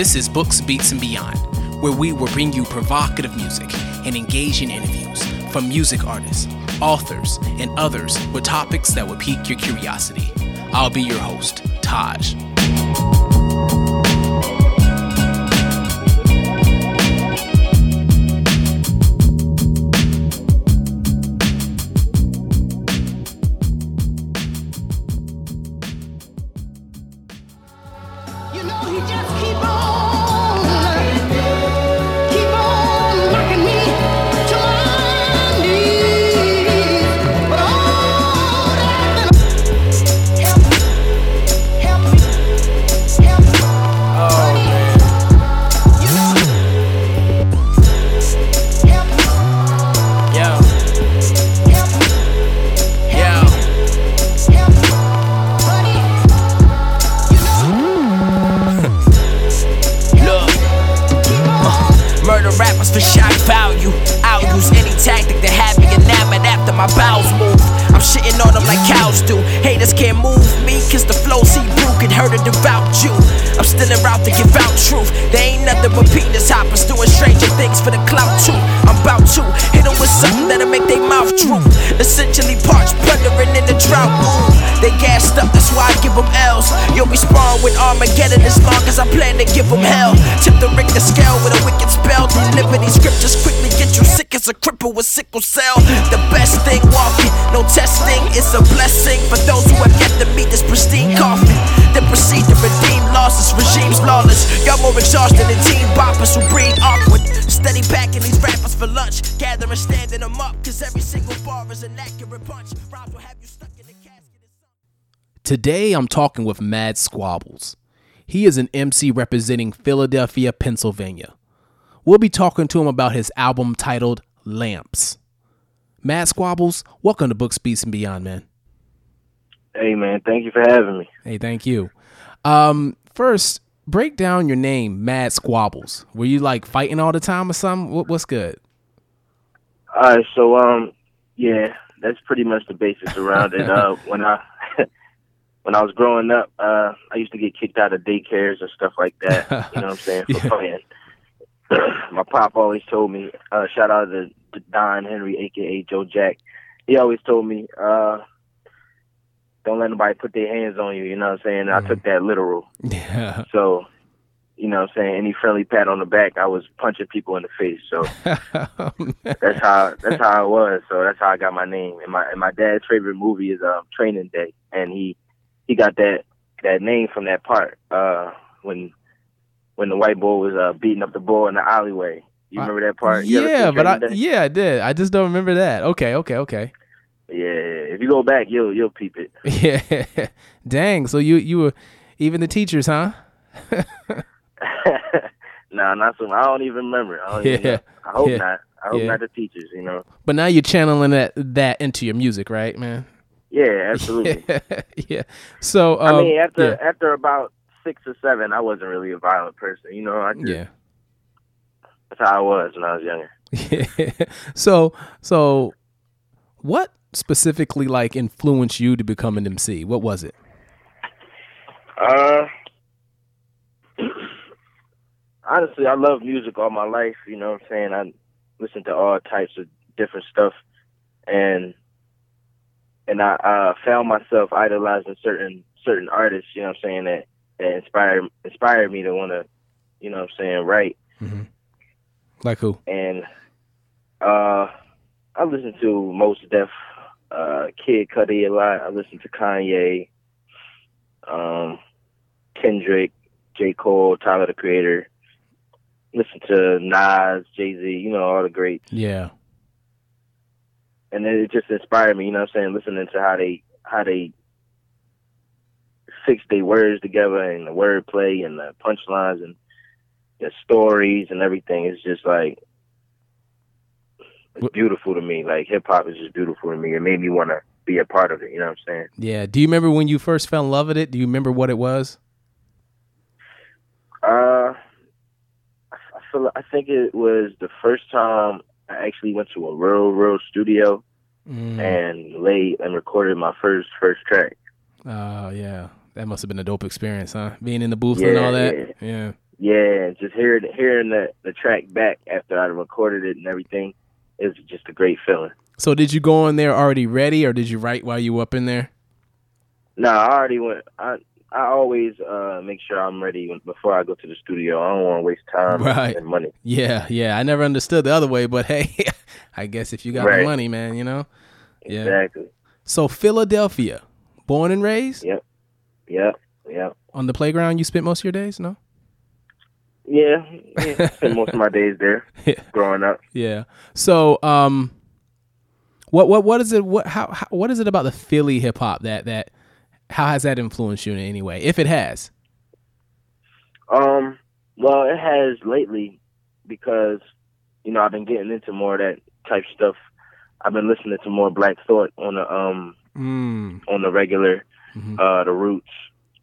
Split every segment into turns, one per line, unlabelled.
This is Books, Beats, and Beyond, where we will bring you provocative music and engaging interviews from music artists, authors, and others with topics that will pique your curiosity. I'll be your host, Taj.
Things for the clout too. I'm bout to hit hit 'em with something that'll make their mouth droop. Essentially parched, plundering in the drought. Ooh, they gassed up, that's why I give 'em L's. You'll be sparring with Armageddon as long as I plan to give 'em hell. Tip the Richter scale with a wicked spell. Deliver these scriptures quickly, get you sick as a cripple with sickle cell. The best thing walking, no testing, it's a blessing for those who have yet to meet this pristine coffin. Then proceed to redeem losses, regimes lawless. Y'all more exhausted than team boppers who breed awkward. Steady packing these rappers for lunch, gathering, standing them up, cause every single bar is an accurate punch. Rhymes will have you stuck in the casket.
Today I'm talking with Mad Squablz. He is an MC representing Philadelphia, Pennsylvania. We'll be talking to him about his album titled Lamps. Mad Squablz, welcome to Books, Beats, and Beyond, man.
Hey man, thank you for having me.
Hey, thank you. Um, first, break down your name, Mad Squablz. Were you like fighting all the time or something? What, what's good?
All right, so um, yeah, that's pretty much the basis around it. Uh, when I when I was growing up, uh, I used to get kicked out of daycares and stuff like that. You know what I'm saying for
Yeah.
playing. My pop always told me, uh, shout out to, to Don Henry, aka Joe Jack. He always told me, uh, don't let nobody put their hands on you. You know what I'm saying? I took that literal.
Yeah.
So, you know what I'm saying? Any friendly pat on the back, I was punching people in the face. So that's how that's how it was. So that's how I got my name. And my and my dad's favorite movie is um Training Day, and he he got that that name from that part uh when when the white boy was uh beating up the boy in the alleyway. You remember that part? You
yeah, but I yeah I did. I just don't remember that. Okay, okay, okay.
yeah. If you go back, you'll you'll peep it.
Yeah. Dang. So you you were even the teachers, huh?
nah, not so. I don't even remember. I don't even
Yeah.
know. I hope
Yeah.
not. I hope
Yeah.
not the teachers. You know.
But now you're channeling that that into your music, right, man?
Yeah, absolutely.
yeah. So
I
um,
mean, after
yeah.
after about six or seven, I wasn't really a violent person. You know, I just,
yeah.
that's how I was when I was younger.
so so what specifically like influenced you to become an MC? What was it?
Uh, honestly, I love music all my life. You know what I'm saying? I listen to all types of different stuff, and and I uh, found myself idolizing certain certain artists. You know what I'm saying that that inspired inspired me to want to, you know what I'm saying, write.
Like who?
and uh, I listen to Mos Def, uh, Kid Cudi a lot. I listen to Kanye, um, Kendrick, J. Cole, Tyler the Creator. Listen to Nas, Jay Z, you know all the greats,
Yeah.
and then it just inspired me. You know what I'm saying? Listening to how they how they fix their words together and the wordplay and the punchlines and the stories and everything. It's just like beautiful to me. Like hip hop is just beautiful to me. It made me want to be a part of it. You know what I'm saying?
Yeah. Do you remember when you first fell in love with it? Do you remember what it was?
Uh, I feel I think it was the first time I actually went to a real real studio
Mm.
and laid and recorded my first first track.
Oh yeah. That must have been a dope experience, huh? Being in the booth and all that. Yeah.
yeah, just hearing hearing the the track back after I recorded it and everything is just a great feeling.
So did you go in there already ready, or did you write while you were up in there?
No, I already went. I I always uh make sure I'm ready before I go to the studio. I don't want to waste time
Right.
and money.
Yeah, yeah. I never understood the other way, but hey, I guess if you got the money, man, you know. Yeah.
Exactly.
So Philadelphia, born and raised
Yep. Yep. Yep.
on the playground. You spent most of your days, no?
Yeah. yeah. Spent most of my days there
Yeah.
growing up.
Yeah. So, um, what what what is it? What how, how what is it about the Philly hip hop that that how has that influenced you in any way, if it has?
Um, well, it has lately because you know I've been getting into more of that type stuff. I've been listening to more Black Thought on the um
Mm.
on the regular,
Mhm.
uh, the Roots.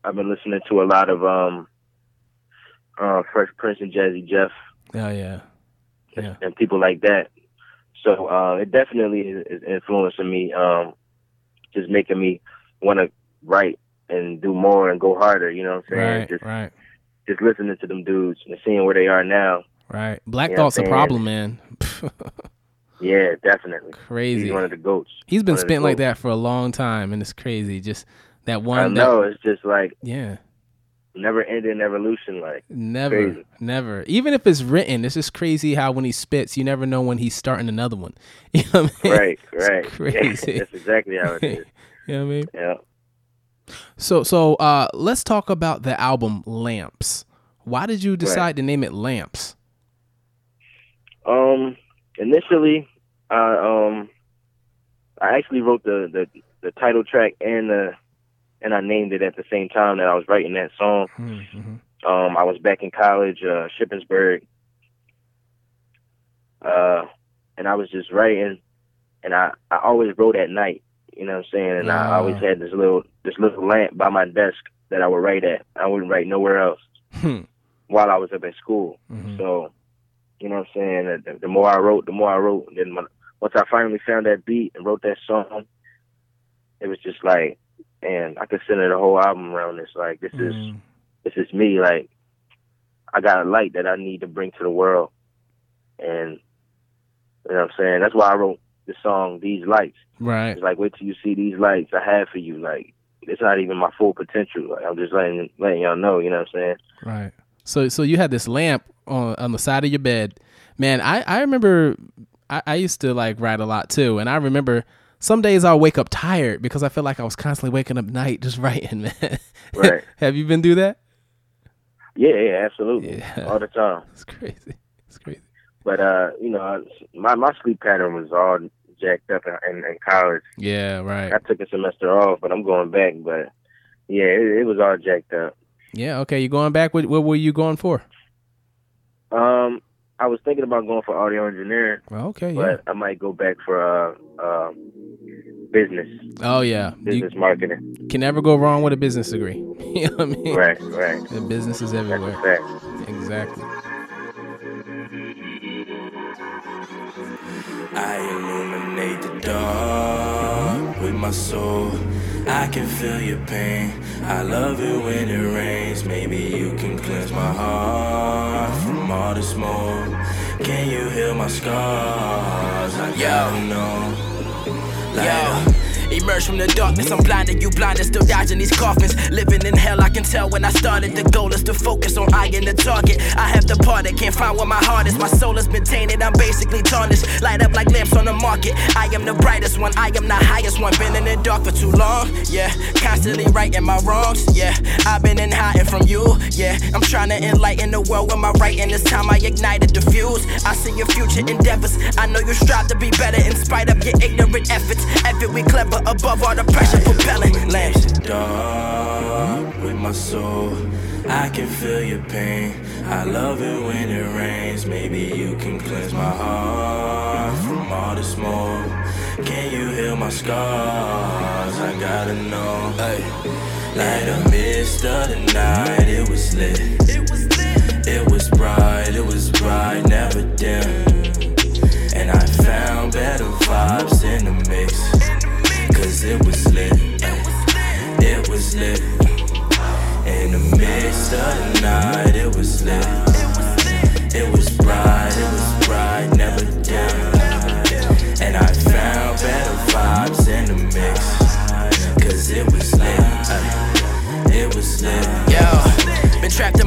I've been listening to a lot of um, uh, Fresh Prince and Jazzy Jeff
Oh yeah. Yeah.
and people like that. So uh, it definitely is, influencing me, um, just making me want to write and do more and go harder. You know what I'm saying?
Right.
Just
Right.
just listening to them dudes and seeing where they are now.
Right. Black
Yeah,
Thought's a problem, man.
Yeah, definitely.
crazy.
He's one of the goats.
He's been spent like that for a long time, and it's crazy. Just that one.
I
that-
know. It's just like
yeah.
Never ending evolution. Like
Never,
Crazy.
never. Even if it's written, it's just crazy how when he spits, you never know when he's starting another one. You know what I mean?
right, right.
crazy.
That's exactly how it is.
You know what I mean?
Yeah.
So, so uh, let's talk about the album Lamps. Why did you decide to name it Lamps?
Um, initially, I um, I actually wrote the, the the title track and the and I named it at the same time that I was writing that song.
Mm-hmm.
Um, I was back in college, uh, Shippensburg, uh, and I was just writing, and I I always wrote at night. You know what I'm saying? And I always had this little this little lamp by my desk that I would write at. I wouldn't write nowhere else
Hmm.
while I was up at school.
Mhm.
So, you know what I'm saying? The, the more I wrote, the more I wrote. And then when, once I finally found that beat and wrote that song, it was just like, man, I could center the whole album around this. Like, this is
Mm.
this is me. Like, I got a light that I need to bring to the world, and you know what I'm saying. That's why I wrote the song "These Lights."
Right.
It's like, wait till you see these lights I have for you. Like, it's not even my full potential. Like, I'm just letting letting y'all know. You know what I'm saying?
Right. So, so you had this lamp on on the side of your bed, man. I I remember I, I used to like write a lot too, and I remember some days I'll wake up tired because I feel like I was constantly waking up night just writing, man.
Right.
Have you been through that?
Yeah, yeah, absolutely,
Yeah.
all the time.
It's crazy. It's crazy.
But uh, you know, my my sleep pattern was all jacked up in, in, in college.
Yeah. Right.
I took a semester off, but I'm going back. But yeah, it, it was all jacked up.
Yeah. Okay. You going back? What, what were you going for?
Um, I was thinking about going for audio engineering,
Well, okay. Yeah.
but I might go back for uh, uh, business,
Oh yeah. You
business marketing.
can never go wrong with a business degree. you know what I mean?
Right, right.
The business is
That's
everywhere.
a fact.
Exactly.
I illuminate the dark with my soul. I can feel your pain. I love it when it rains. Maybe you can cleanse my heart from all the smoke. Can you heal my scars? I gotta know.
Yo. Emerge from the darkness, I'm blinded, you blinded, still dodging these coffins. Living in hell, I can tell when I started. The goal is to focus on eyeing the target. I have the part that can't find where my heart is. My soul has been tainted, I'm basically tarnished. Light up like lamps on the market. I am the brightest one, I am the highest one. Been in the dark for too long, yeah. Constantly righting my wrongs, yeah. I've been in hiding from you, yeah. I'm trying to enlighten the world with my writing. This time I ignited the fuse. I see your future endeavors. I know you strive to be better in spite of your ignorant efforts. Effort, we clever above all the pressure propelling lamps.
dark with my soul. I can feel your pain. I love it when it rains. Maybe you can cleanse my heart from all the smoke. Can you heal my scars? I gotta know. Hey. Like a mist of the night, it was lit.
It was lit.
It was bright, it was bright, never dim. And I found better vibes in the mix. In the midst of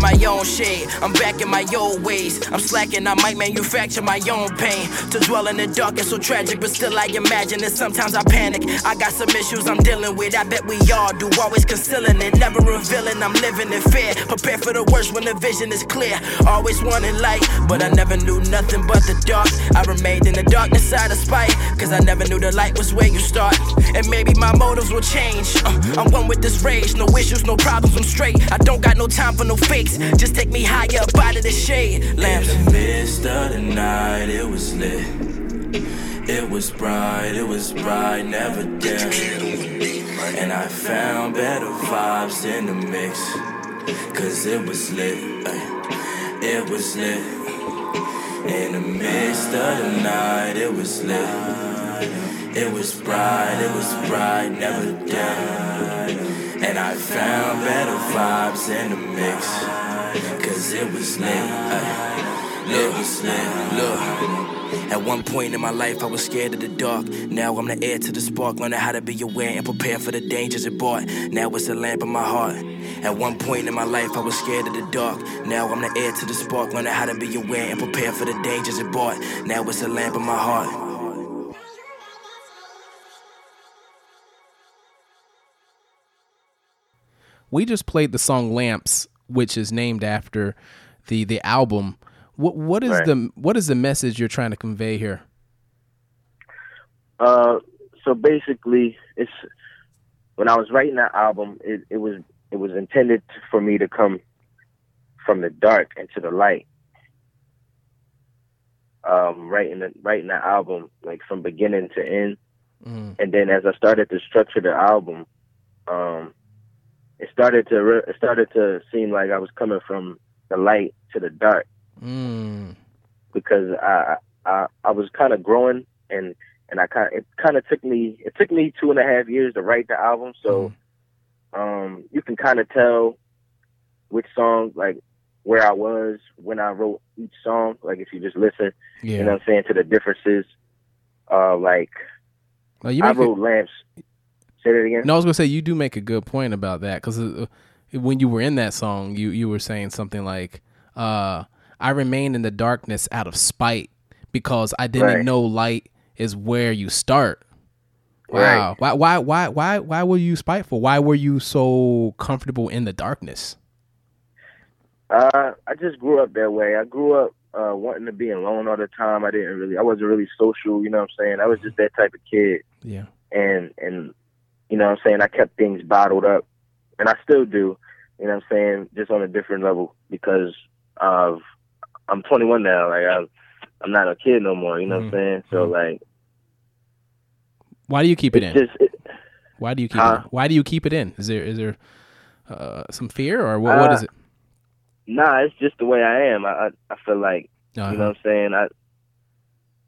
in
my own shade. I'm back in my old ways. I'm slacking, I might manufacture my own pain. To dwell in the dark is so tragic, but still I imagine it. Sometimes I panic. I got some issues I'm dealing with. I bet we all do. Always concealing it, never revealing. I'm living in fear. Prepare for the worst when the vision is clear. Always wanting light, but I never knew nothing but the dark. I remained in the darkness out of spite, cause I never knew the light was where you start. And maybe my motives will change. Uh, I'm one with this rage, no issues, no problems, I'm straight. I don't got no time for no fakes. Just take me higher up out of the shade. Lamps.
In the midst of the night, it was lit. It was bright, it was bright, never dim. And I found better vibes in the mix. Cause it was lit, it was lit. In the midst of the night, it was lit. It was bright, it was bright, never dim. And I found better vibes in the mix. Cause it was lit, ay, look. At one point in my life, I was scared of the dark. Now I'm the heir to the spark, learning how to be aware and prepare for the dangers it brought. Now it's a lamp in my heart. At one point in my life, I was scared of the dark. Now I'm the heir to the spark, learning how to be aware and prepare for the dangers it brought. Now it's a lamp in my heart.
We just played the song "Lamps," which is named after the the album. What what is
Right.
the what is the message you're trying to convey here?
Uh, so basically, it's when I was writing that album, it, it was it was intended for me to come from the dark into the light. Um, writing the, writing that album like from beginning to end,
Mm.
and then as I started to structure the album, um, it started to re- it started to seem like I was coming from the light to the dark
Mm.
because I I, I was kind of growing and and I kind it kind of took me it took me two and a half years to write the album so um you can kind of tell which song like where I was when I wrote each song like if you just listen
Yeah.
you know what I'm saying to the differences uh like
Well, you
I wrote lamps say that again
No, I was gonna say you do make a good point about that because uh, when you were in that song, you you were saying something like, uh, "I remain in the darkness out of spite because I didn't
Right.
know light is where you start."
Right.
Wow. Why why why why why were you spiteful? Why were you so comfortable in the darkness?
Uh, I just grew up that way. I grew up uh, wanting to be alone all the time. I didn't really, I wasn't really social. You know what I'm saying? I was just that type of kid,
Yeah.
and and you know what I'm saying. I kept things bottled up, and I still do. You know what I'm saying? Just on a different level because of I'm 21 now. Like I'm, I'm not a kid no more. You know what I'm saying? So like,
Why do you keep it in?
just it,
Why do you keep
Huh?
it? Why do you keep it in? Is there is there uh, some fear or what? what
Uh,
is it?
nah. It's just the way I am. I I, I feel like
Uh-huh.
You know what I'm saying? I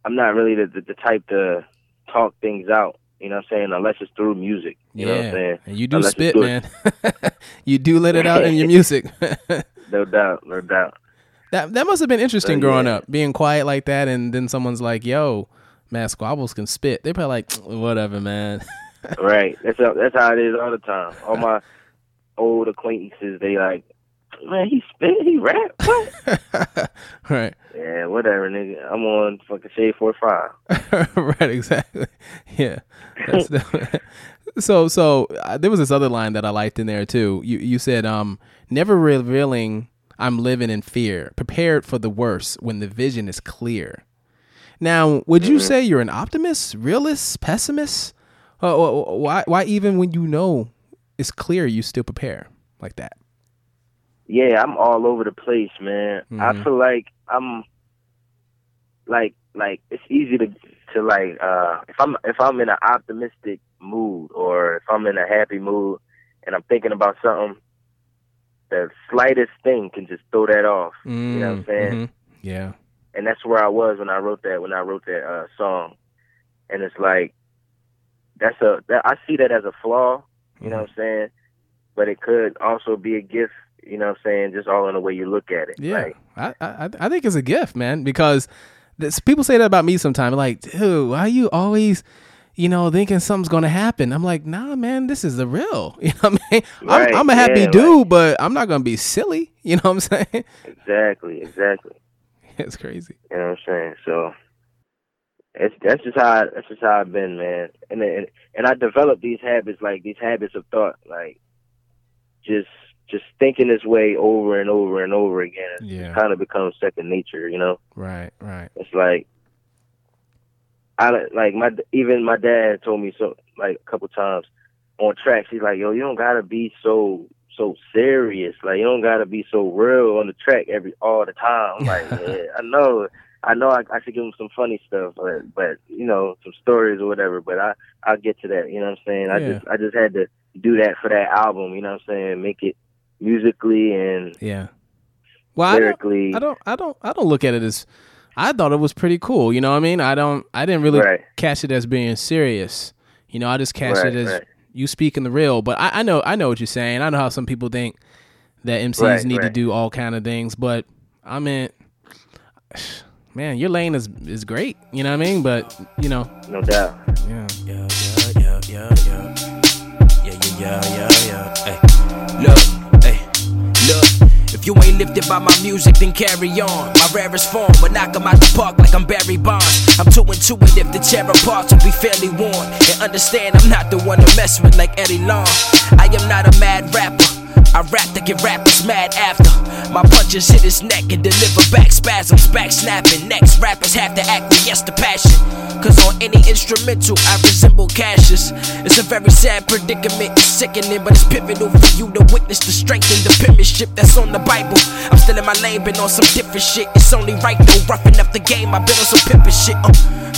I'm not really the, the the type to talk things out. You know what I'm saying? Unless it's through music. You know what I'm saying?
And you do
Unless
spit, man. you do let it out in your music.
No doubt, no doubt.
that that must have been interesting growing
yeah.
up, being quiet like that, and then someone's like, "Yo, Mad Squablz can spit." They're probably like, mm, "Whatever, man."
right. That's how, that's how it is all the time. All my old acquaintances, they like, man, he spit, he rap. What?
right,
yeah, whatever, nigga. I'm on fucking Shade four five.
right, exactly. Yeah. That's the- so, so uh, there was this other line that I liked in there too. You you said, "Um, never revealing I'm living in fear, prepared for the worst when the vision is clear." Now, would you say you're an optimist, realist, pessimist? Uh, wh- wh- why why even when you know it's clear, you still prepare like that?
Yeah, I'm all over the place, man.
Mhm.
I feel like I'm like like it's easy to to like uh if I'm if I'm in an optimistic mood or if I'm in a happy mood and I'm thinking about something, the slightest thing can just throw that off. You know what I'm saying?
Mhm. Yeah.
And that's where I was when I wrote that when I wrote that uh song. And it's like that's a that I see that as a flaw, you know what I'm saying? But it could also be a gift, You know what I'm saying? Just all in the way you look at it.
Yeah,
Like,
I, I I think it's a gift, man. Because this, people say that about me sometimes. Like, dude, why are you always, you know, thinking something's gonna happen? I'm like, nah, man, this is the real. You know what I mean?
Right,
I'm, I'm a happy
yeah,
dude, but I'm not gonna be silly. You know what I'm saying?
exactly, exactly.
it's crazy.
You know what I'm saying? So it's that's just how that's just how I've been, man. And and and I developed these habits, like these habits of thought, like just just thinking this way over and over and over again. It's
Yeah.
kind of becomes second nature, you know.
Right, right.
It's like I like my even my dad told me so like a couple times on tracks. He's like, "Yo, you don't gotta be so so serious. Like you don't gotta be so real on the track every all the time." I'm like, yeah, I know, I know, I, I should give him some funny stuff, but but you know some stories or whatever. But I I'll get to that. You know what I'm saying? I
Yeah.
just I just had to do that for that album. You know what I'm saying? Make it musically and
Yeah. Well, I don't. I don't, I don't, I don't look at it as. I thought it was pretty cool. You know what I mean? I don't, I didn't really
Right.
catch it as being serious. You know, I just catch
Right,
it as
right.
you speaking the real. But I, I know, I know what you're saying. I know how some people think that MCs
Right,
need to do all kind of things. But I mean, man, your lane is is great. You know what I mean? But you know,
no doubt.
yeah,
Yeah, yeah, yeah, yeah, yeah. Yeah, yeah, yeah, yeah, yeah. Hey, look, hey, look. If you ain't lifted by my music, then carry on. My rarest form will knock 'em out the park like I'm Barry Bonds. I'm too intuitive to tear apart to be fairly warned. And understand I'm not the one to mess with like Eddie Long. I am not a mad rapper. I rap to get rappers mad after. My punches hit his neck and deliver back spasms, back snapping. Next rappers have to acquiesce to passion. Cause on any instrumental, I resemble Cassius. It's a very sad predicament, it's sickening, but it's pivotal for you to witness the strength and the penmanship that's on the Bible. I'm still in my lane, been on some different shit. It's only right though, roughing up the game, I've been on some pimpin' shit. Uh,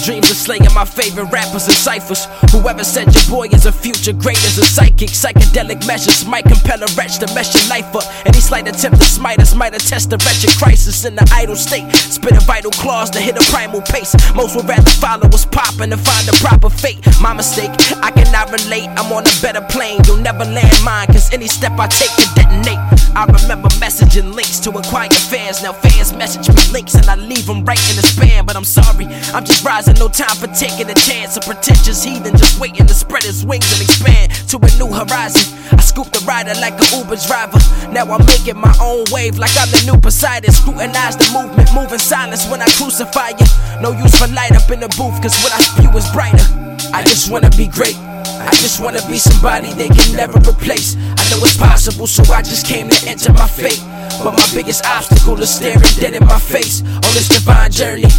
dreams of slaying my favorite rappers and ciphers. Whoever said your boy is a future great as a psychic, psychedelic measures might compel a wretch to mess your life up. Any slight attempt to smite us might attest a wretched crisis in the idle state. Spit a vital clause to hit a primal pace. Most would rather follow what's poppin' and find a proper fate. My mistake, I cannot relate. I'm on a better plane. You'll never land mine, cause any step I take can detonate. I remember messaging links to acquire fans. Now fans message me links and I leave them right in the spam. But I'm sorry, I'm just rising. No time for taking a chance. A pretentious heathen just waiting to spread his wings and expand to a new horizon. I scoop the rider like a Uber driver. Now I'm making my own wave like I'm the new Poseidon. Scrutinize the movement, move in silence when I crucify you. No use for light up in the booth, cause what I spew is brighter. I just wanna be great. I just wanna be somebody they can never replace. I know it's possible, so I just came to enter my fate. But my biggest obstacle is staring dead in my face on this divine journey.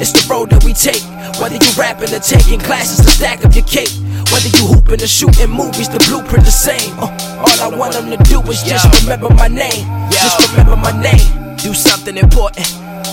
It's the road that we take. Whether you rapping or taking classes to stack up your cake. Whether you hooping or shooting movies, the blueprint the same. Uh, all I want them to do is just remember my name. Just remember my name. Do something important.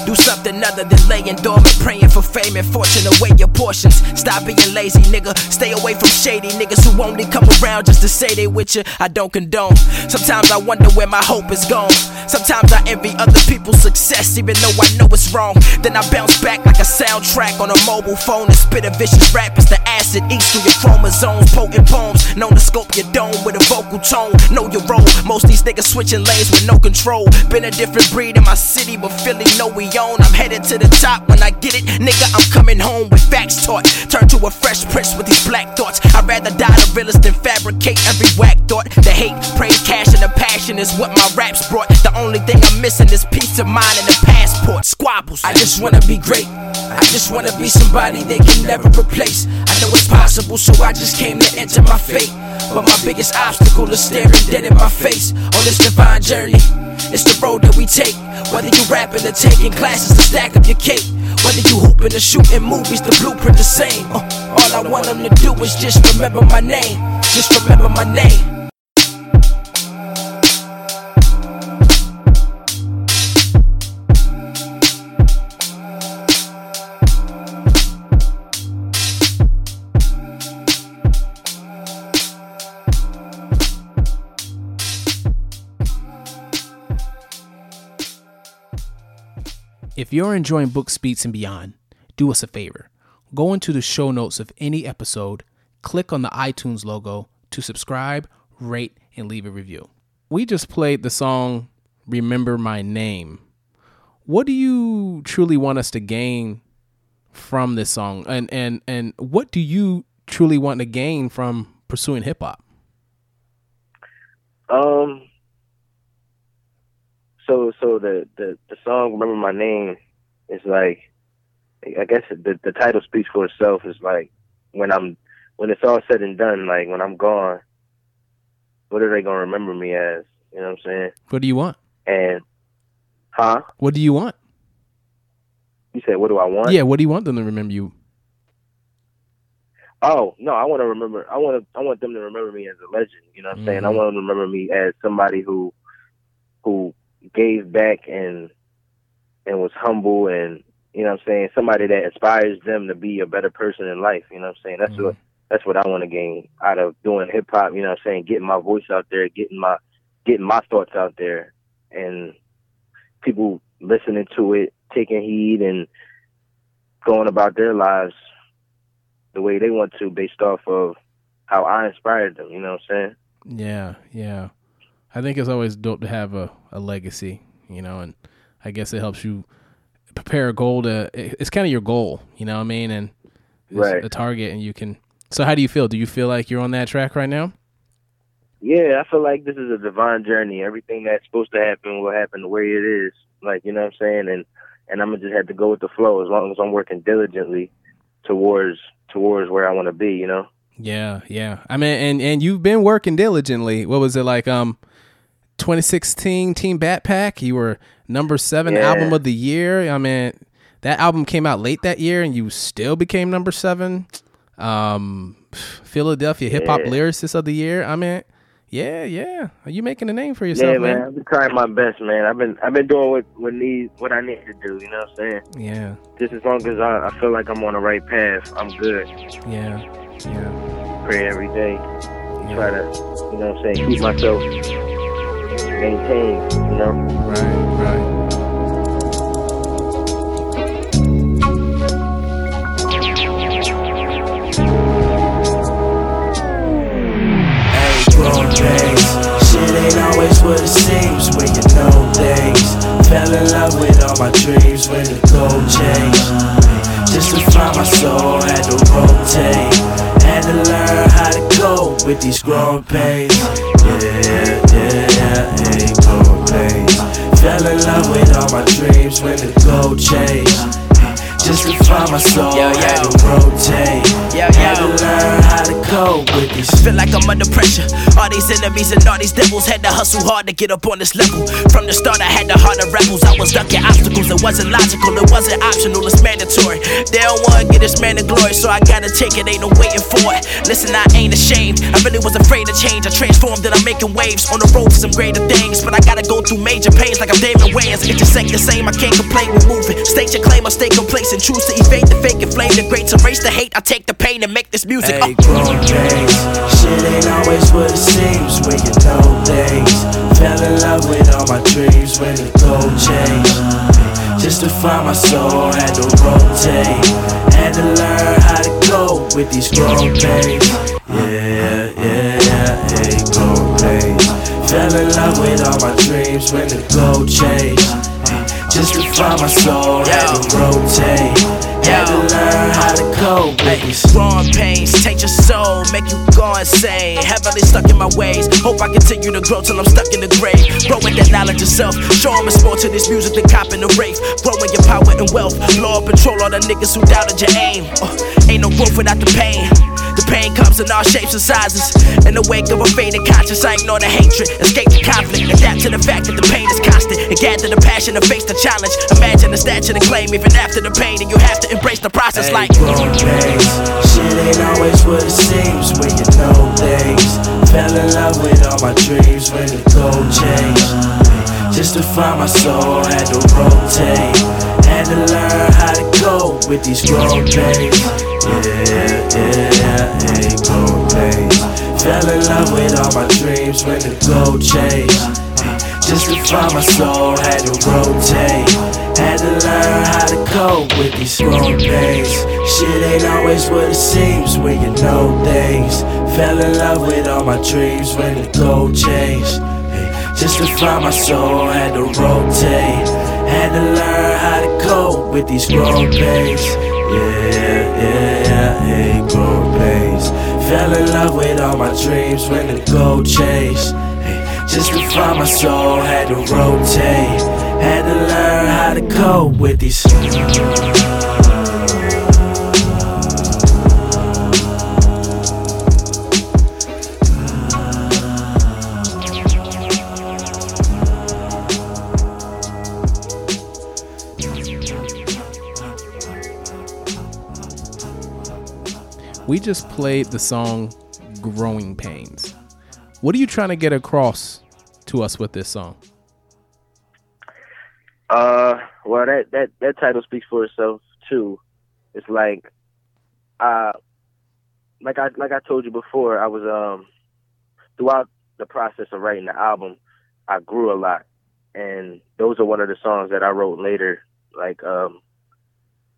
Do something other than laying dormant, praying for fame and fortune. Away your portions. Stop being lazy, nigga. Stay away from shady niggas who only come around just to say they with you. I don't condone. Sometimes I wonder where my hope is gone. Sometimes I envy other people's success, even though I know it's wrong. Then I bounce back like a soundtrack on a mobile phone and spit a vicious rap as the acid eats through your chromosomes. Potent poems, known to scope your dome with a vocal tone. Know your role. Most these niggas switching lanes with no control. Been a different breed in my city, but Philly know we own. I'm headed to the top when I get it, nigga. I'm coming home with facts taught. Turn to a fresh prince with these black thoughts. I'd rather die the realest than fabricate every whack thought. The hate, praise, cash, and the passion is what my raps brought. The only thing I'm missing is peace of mind and a passport. Squablz. I just wanna be great. I just wanna be somebody they can never replace. I know it's possible, so I just came to enter my fate. But my biggest obstacle is staring dead in my face on this divine journey. It's the road that we take. Whether you rapping or taking classes to stack up your cake. Whether you hooping or shooting movies, the blueprint the same. Uh, all I want them to do is just remember my name. Just remember my name.
If you're enjoying Books Beats and Beyond, do us a favor. Go into the show notes of any episode, click on the iTunes logo to subscribe, rate, and leave a review. we just played the song "Remember My Name." What do you truly want us to gain from this song, and and and what do you truly want to gain from pursuing hip hop?
Um. So so the the the song "Remember My Name" is like, I guess the the title speaks for itself. Is like when I'm when it's all said and done, like when I'm gone, what are they gonna remember me as? You know what I'm saying?
What do you want?
And huh?
What do you want?
You said, what do I want?
Yeah, what do you want them to remember you?
Oh no, I want to remember. I want to. I want them to remember me as a legend. You know what I'm saying? I
Mhm.
want them to remember me as somebody who, who gave back and, and was humble and you know what I'm saying. Somebody that inspires them to be a better person in life. You know what I'm saying? That's what mm-hmm. that's what I want to gain out of doing hip hop. You know what I'm saying? Getting my voice out there, getting my getting my thoughts out there, and people listening to it, taking heed, and going about their lives the way they want to based off of how I inspired them, you know what I'm saying?
Yeah, yeah. I think it's always dope to have a, a legacy, you know, and I guess it helps you prepare a goal to. It's kind of your goal, you know what I mean, and it's
Right.
a target, and you can. So, how do you feel? Do you feel like you're on that track right now?
Yeah, I feel like this is a divine journey. Everything that's supposed to happen will happen the way it is. Like, you know what I'm saying? And and I'm gonna just have to go with the flow as long as I'm working diligently towards towards where I wanna be, you know?
Yeah, yeah. I mean, and and you've been working diligently. What was it like? Um, 2016 Team Backpack. You were number seven
Yeah.
album of the year. I mean, that album came out late that year, and you still became number seven. Um, Philadelphia Hip Hop
Yeah.
Lyricist of the Year. I mean, yeah, yeah. Are you making a name for yourself,
yeah,
man?
man. I've been trying my best, man. I've been I've been doing what what need what I need to do, you know what I'm saying?
Yeah,
Just as long as I, I feel like I'm on the right path, I'm good.
yeah, yeah.
Pray every day.
yeah.
Try to you know what I'm saying, keep myself maintained, you know?
Right, right.
what it seems when you know things. Fell in love with all my dreams when the gold changed. Just to find my soul, had to rotate. Had to learn how to go with these growing pains. Yeah, yeah, ain't growing pains. Fell in love with all my dreams when the gold changed. Just to find my soul,
Yo,
had
yo.
to rotate.
Yo,
Had to learn how to cope with this.
I feel like I'm under pressure. All these enemies and all these devils had to hustle hard to get up on this level. From the start, I had the heart of rebels. I was ducking obstacles. It wasn't logical, it wasn't optional, it's mandatory. They don't want to get this man the glory, so I gotta take it. Ain't no waiting for it. Listen, I ain't ashamed. I really was afraid to change. I transformed and I'm making waves on the road to some greater things. But I gotta go through major pains like I'm Damon Wayans. It just ain't the same. I can't complain with moving. State your claim, I stay complacent. Choose to evade the fake and flame the greats. Erase the hate. I take the pain and make this music.
Hey,
Oh.
grown pains. Shit ain't always what it seems when you know things. Fell in love with all my dreams when the gold changed. Just to find my soul, had to rotate. Had to learn how to go with these grown pains. Yeah, yeah, yeah, hey, grown pains. Fell in love with all my dreams when the gold changed. Just to find my soul, had to rotate. Had to learn how to cope
Growing pains, taint your soul, make you go insane. Heavily stuck in my ways. Hope I continue to grow till I'm stuck in the grave. Growing that knowledge of self. Show 'em it's more to this music than copping the rave. Growing your power and wealth. Law patrol all the niggas who doubted your aim. Uh, ain't no growth without the pain. The pain comes in all shapes and sizes. In the wake of a faded conscience, I ignore the hatred. Escape the conflict. Adapt to the fact that the pain is constant. And gather the passion to face the challenge. Imagine the stature to claim even after the pain. And you have to embrace the process
Hey,
like.
pains. Shit ain't always what it seems when you know things. Fell in love with all my dreams when the gold changed. Just to find my soul, had to rotate. Had to learn how to go with these grown pains. With all my dreams when the gold changed. Uh, just to find my soul, had to rotate. Had to learn how to cope with these growing pains. Shit ain't always what it seems when you know things. Fell in love with all my dreams when the gold changed. Just to find my soul, had to rotate. Had to learn how to cope with these growing pains. Yeah, yeah, yeah, hey, pains. Fell in love with all my dreams when the gold. Hey, just to find my soul, had to rotate. Had to learn how to cope with these.
We just played the song Growing Pains. What are you trying to get across to us with this song?
Uh, well, that that that title speaks for itself too. It's like, uh, like I like I told you before, I was um throughout the process of writing the album, I grew a lot, and those are one of the songs that I wrote later, like um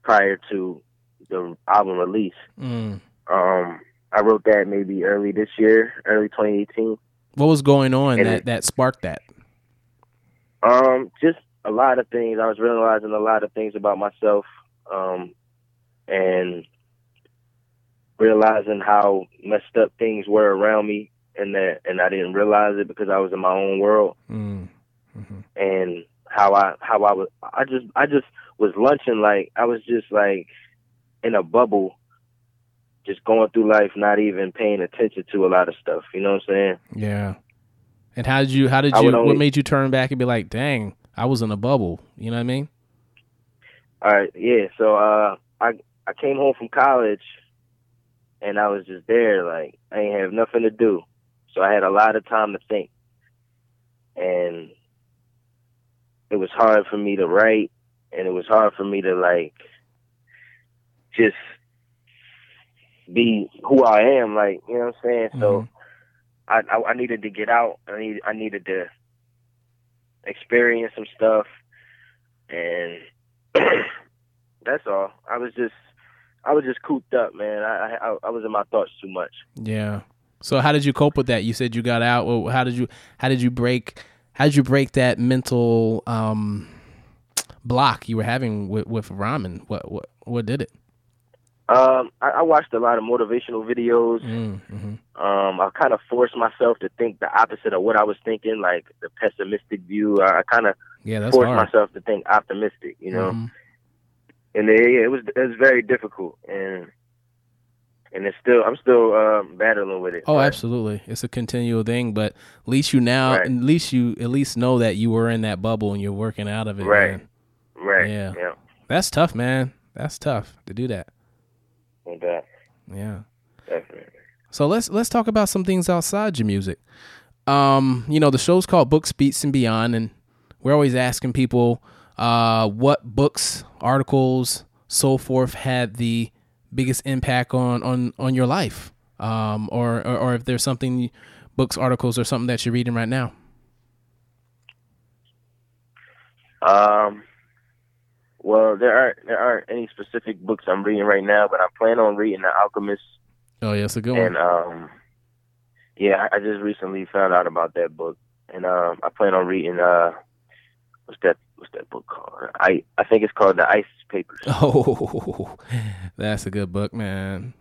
prior to the album release.
Mm.
Um, I wrote that maybe early this year, early 2018.
What was going on
And
that,
it-
that sparked that?
Um, just a lot of things. I was realizing a lot of things about myself, um, and realizing how messed up things were around me, and that, and I didn't realize it because I was in my own world,
Mm.
and how I, how I was, I just, I just was lunching like I was just like in a bubble, just going through life, not even paying attention to a lot of stuff. You know what I'm saying?
Yeah. And how did you? How did you?
would
what made you turn back and be like, "Dang, I was in a bubble." You know what I mean?
All right, yeah. So uh, I I came home from college, and I was just there, like I ain't have nothing to do, so I had a lot of time to think, and it was hard for me to write, and it was hard for me to like just be who I am, like you know what I'm saying. So I, I I needed to get out. I need I needed to experience some stuff, and that's all. I was just I was just cooped up, man. I I, I was in my thoughts too much.
Yeah. So how did you cope with that? You said you got out. Well, how did you? How did you break? How did you break that mental um, block you were having with with ramen? What what what did it?
Um, I, I watched a lot of motivational videos.
Mm, hmm
Um, I kind of forced myself to think the opposite of what I was thinking, like the pessimistic view. I, I kind of
Yeah,
forced
hard.
myself to think optimistic, you know.
Mhm.
And it, yeah, it was it was very difficult, and and it's still I'm still um, battling with it.
Oh,
but-
absolutely. It's a continual thing, but at least you now,
Right.
at least you at least know that you were in that bubble and you're working out of it.
Right.
man.
Right.
Yeah.
Yeah.
That's tough, man. That's tough to do that.
No doubt.
Yeah.
Definitely.
So let's let's talk about some things outside your music. Um, you know, the show's called Books, Beats, and Beyond, and we're always asking people uh, what books, articles, so forth had the biggest impact on on on your life, um, or, or or if there's something, books, articles, or something that you're reading right now.
Um. Well, there aren't there aren't any specific books I'm reading right now, but I plan on reading The Alchemist,
Oh, yeah, it's a good
and
one.
um, yeah, I, I just recently found out about that book, and um, I plan on reading uh, what's that what's that book called? I I think it's called The Isis Papers.
Oh, that's a good book, man.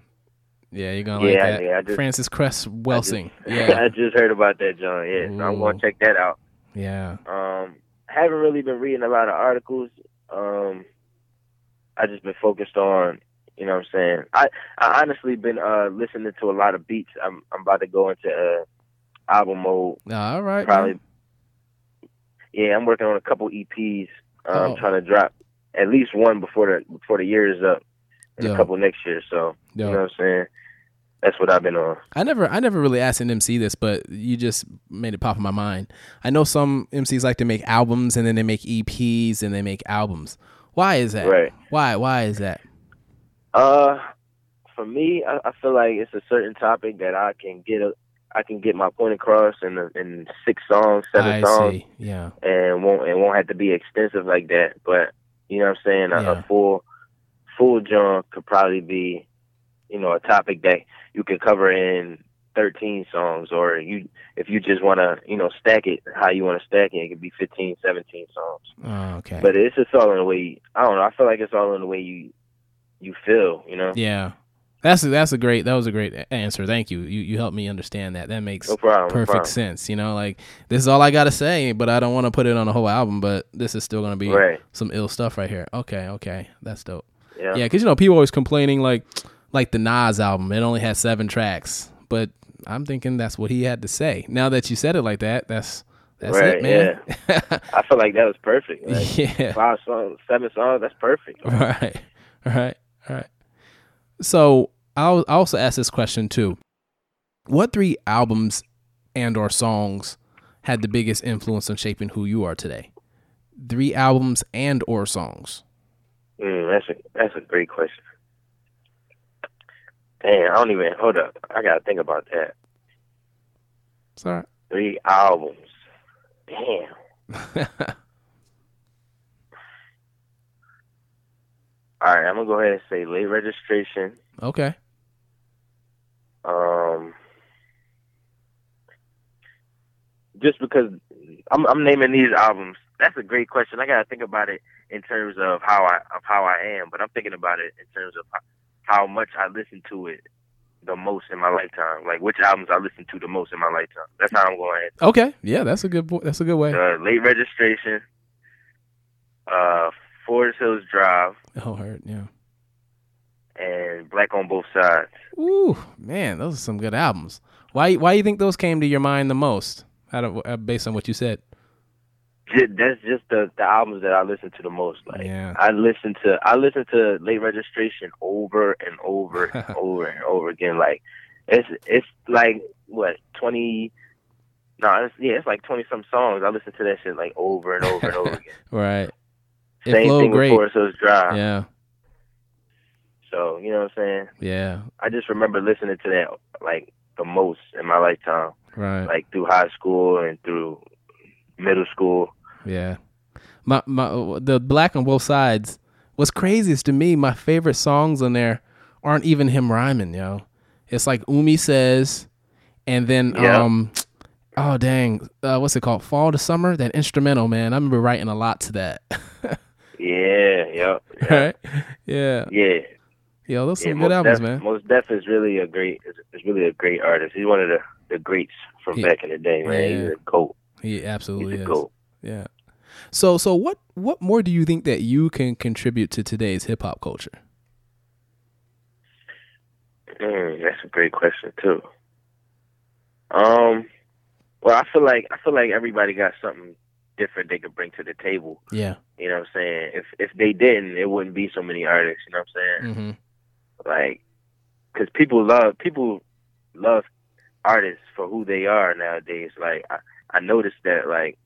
Yeah, you're gonna like
Yeah,
that.
yeah, I just-
Frances Cress Welsing.
I
Yeah, I
just heard about that, John. Yeah, so I'm gonna check that out.
yeah.
Um, I haven't really been reading a lot of articles. Um, I just been focused on, you know, what I'm saying. I I honestly been uh listening to a lot of beats. I'm I'm about to go into uh album mode.
All right.
Probably.
man.
Yeah, I'm working on a couple EPs. Um,
Oh.
trying to drop at least one before the before the year is up, and a couple next year. So
Yo.
you know what I'm saying. That's what I've been on.
I never I never really asked an MC this, but you just made it pop in my mind. I know some MCs like to make albums and then they make EPs and they make albums. Why is that?
Right.
Why why is that?
Uh, for me, I, I feel like it's a certain topic that I can get a, I can get my point across in a, in six songs, seven
I
songs,
see. Yeah.
and won't it won't have to be extensive like that. But you know what I'm saying? A,
Yeah.
a full full jump could probably be, you know, a topic that you can cover in 13 songs, or you if you just want to you know stack it how you want to stack it, it could be 15, 17 songs.
Oh, okay.
But it's just all in the way. I don't know. I feel like it's all in the way you you feel. You know.
yeah. That's a, that's a great that was a great answer. Thank you. You you helped me understand that. That makes
No problem.
perfect
problem.
sense. You know, like this is all I gotta say, but I don't want to put it on a whole album. But this is still gonna be
Right.
some ill stuff right here. Okay, okay, that's dope.
Yeah.
Yeah, because you know people always complaining like like the Nas album. It only has seven tracks, but I'm thinking that's what he had to say. Now that you said it like that, that's that's it,
Right,
man.
I feel like that was perfect. Like,
yeah.
Five songs, seven songs. That's perfect.
Right. Right. Right. So I'll I also ask this question too. What three albums and or songs had the biggest influence on shaping who you are today? Three albums and or songs.
Mm, that's a that's a great question. Damn, I don't even hold up. I gotta think about that.
Sorry.
Three albums. Damn. All right, I'm gonna go ahead and say late registration.
okay.
Um, just because I'm I'm naming these albums. That's a great question. I gotta think about it in terms of how I of how I am, but I'm thinking about it in terms of how, much I listen to it the most in my lifetime. Like which albums I listen to the most in my lifetime. That's how I'm going. to
Okay. Yeah, that's a good bo- that's a good way.
Uh, late registration. Uh, Forest Hills Drive
Oh, hurt. Yeah.
and Black on Both Sides.
Ooh, man, those are some good albums. Why why do you think those came to your mind the most? Out of uh, based on what you said.
That's just the the albums that I listen to the most. Like
Yeah.
I listen to I listen to late registration over and over and over and over again. Like it's it's like what twenty. No, it's, yeah, it's like twenty some songs. I listen to that shit like over and over and over again.
Right.
Same
flowed
thing
great.
with Forest Hills Drive.
Yeah.
So you know what I'm saying.
Yeah.
I just remember listening to that like the most in my lifetime,
Right.
like through high school and through middle school.
Yeah. My my the black on both sides. What's craziest to me, my favorite songs on there aren't even him rhyming, yo. It's like Umi says, and then
Yeah.
um, oh dang, uh, what's it called? Fall to summer. That instrumental, man. I remember writing a lot to that.
Yeah, yep, yeah,
right? Yeah.
yeah.
Yo, those
Yeah,
some good albums,
Def,
man.
Mos Def is really a great, is, really a great artist. He's one of the, the greats from
Yeah.
back in the day, man.
Yeah.
He's a goat.
He
He's
absolutely
a
is.
goat.
Yeah. So so what what more do you think that you can contribute to today's hip hop culture?
Mm, that's a great question too. Um, well, I feel like I feel like everybody got something different they could bring to the table.
Yeah.
You know what I'm saying? If if they didn't, it wouldn't be so many artists. You know what I'm saying?
Mm-hmm.
Like, because people love people love artists for who they are nowadays. Like, I I noticed that like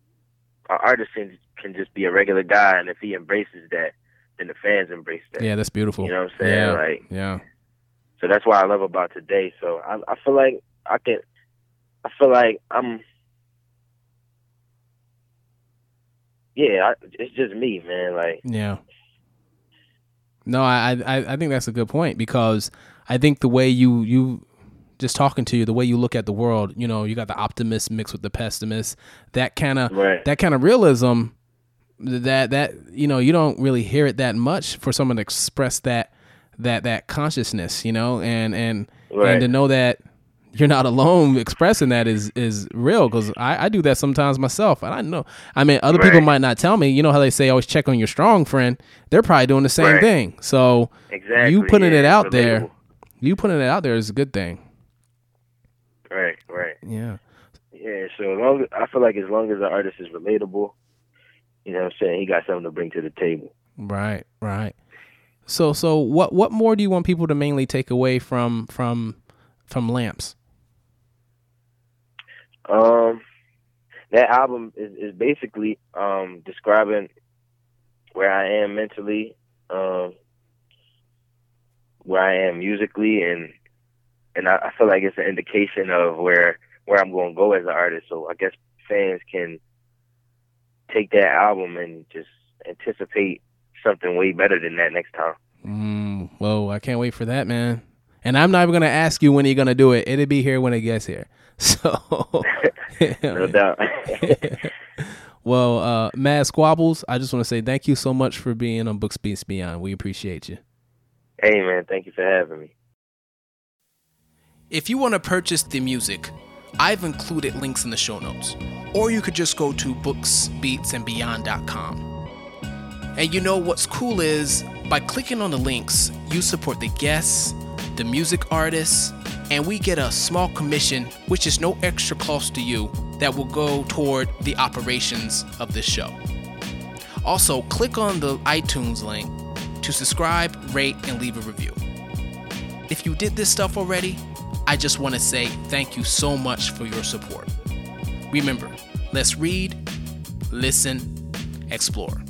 an artist can, can just be a regular guy, and if he embraces that, then the fans embrace that.
Yeah, that's beautiful.
You know what I'm saying?
Yeah.
Like,
Yeah.
so that's what I love about today. So I I feel like I can I feel like I'm yeah, I, it's just me, man. Like
Yeah. No, I, I I think that's a good point because I think the way you you just talking to you, the way you look at the world, you know, you got the optimist mixed with the pessimist. That kind of
Right.
that kind of realism that that you know you don't really hear it that much for someone to express that that that consciousness, you know, and and
Right.
and to know that you're not alone expressing that is is real because I, I do that sometimes myself and I know I mean other people might not tell me you know how they say always check on your strong friend they're probably doing the same
Right.
thing so
exactly.
you putting
yeah,
it out there you putting it out there is a good thing
Right, right.
yeah
Yeah, so as long I feel like as long as the artist is relatable, you know what I'm saying, he got something to bring to the table.
right right so so what what more do you want people to mainly take away from from from lamps
Um, that album is, is basically um describing where I am mentally, um, where I am musically, and and I, I feel like it's an indication of where where I'm going to go as an artist. So I guess fans can take that album and just anticipate something way better than that next time.
mm, whoa I can't wait for that man And I'm not even gonna ask you when you're gonna do it. It'll be here when it gets here. So,
No doubt.
well, uh, Mad Squablz, I just want to say thank you so much for being on Books Beats Beyond. We appreciate you.
hey man, thank you for having me.
If you want to purchase the music, I've included links in the show notes. Or you could just go to booksbeatsandbeyond.com. And you know what's cool is by clicking on the links, you support the guests, the music artists, and we get a small commission, which is no extra cost to you, that will go toward the operations of this show. Also, click on the iTunes link to subscribe, rate, and leave a review. If you did this stuff already, I just want to say thank you so much for your support. Remember, let's read, listen, explore.